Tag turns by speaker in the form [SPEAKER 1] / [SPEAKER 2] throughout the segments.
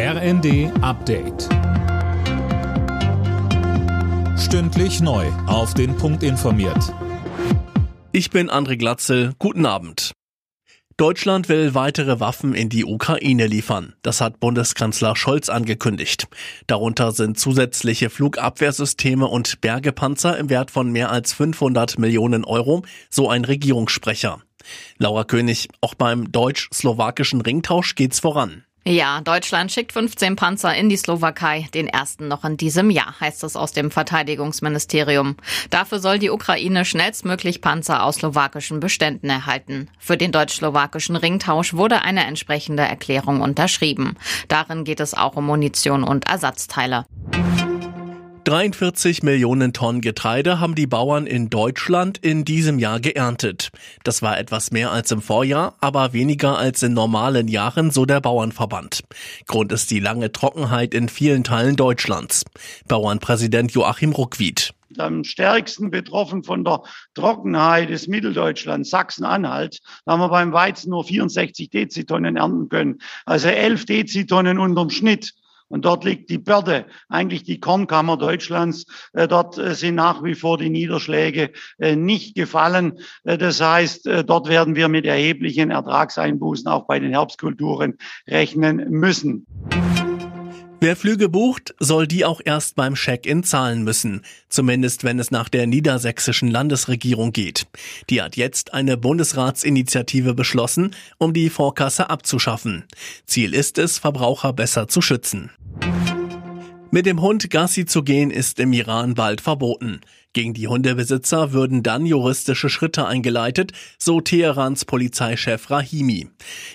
[SPEAKER 1] RND Update. Stündlich neu. Auf den Punkt informiert.
[SPEAKER 2] Ich bin André Glatzel. Guten Abend. Deutschland will weitere Waffen in die Ukraine liefern. Das hat Bundeskanzler Scholz angekündigt. Darunter sind zusätzliche Flugabwehrsysteme und Bergepanzer im Wert von mehr als 500 Millionen Euro, so ein Regierungssprecher. Laura König, auch beim deutsch-slowakischen Ringtausch geht's voran.
[SPEAKER 3] Ja, Deutschland schickt 15 Panzer in die Slowakei, den ersten noch in diesem Jahr, heißt es aus dem Verteidigungsministerium. Dafür soll die Ukraine schnellstmöglich Panzer aus slowakischen Beständen erhalten. Für den deutsch-slowakischen Ringtausch wurde eine entsprechende Erklärung unterschrieben. Darin geht es auch um Munition und Ersatzteile.
[SPEAKER 2] 43 Millionen Tonnen Getreide haben die Bauern in Deutschland in diesem Jahr geerntet. Das war etwas mehr als im Vorjahr, aber weniger als in normalen Jahren, so der Bauernverband. Grund ist die lange Trockenheit in vielen Teilen Deutschlands. Bauernpräsident Joachim Ruckwied
[SPEAKER 4] am stärksten betroffen von der Trockenheit ist Mitteldeutschland, Sachsen-Anhalt. Da haben wir beim Weizen nur 64 Dezitonnen ernten können, also 11 Dezitonnen unterm Schnitt. Und dort liegt die Börde, eigentlich die Kornkammer Deutschlands. Äh, dort äh, sind nach wie vor die Niederschläge äh, nicht gefallen. Das heißt, dort werden wir mit erheblichen Ertragseinbußen auch bei den Herbstkulturen rechnen müssen.
[SPEAKER 2] Wer Flüge bucht, soll die auch erst beim Check-in zahlen müssen. Zumindest wenn es nach der niedersächsischen Landesregierung geht. Die hat jetzt eine Bundesratsinitiative beschlossen, um die Vorkasse abzuschaffen. Ziel ist es, Verbraucher besser zu schützen. Mit dem Hund Gassi zu gehen ist im Iran bald verboten. Gegen die Hundebesitzer würden dann juristische Schritte eingeleitet, so Teherans Polizeichef Rahimi.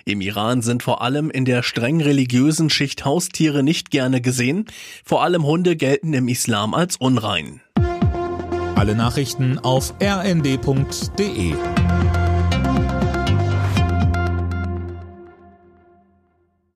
[SPEAKER 2] Im Iran sind vor allem in der streng religiösen Schicht Haustiere nicht gerne gesehen. Vor allem Hunde gelten im Islam als unrein.
[SPEAKER 1] Alle Nachrichten auf rnd.de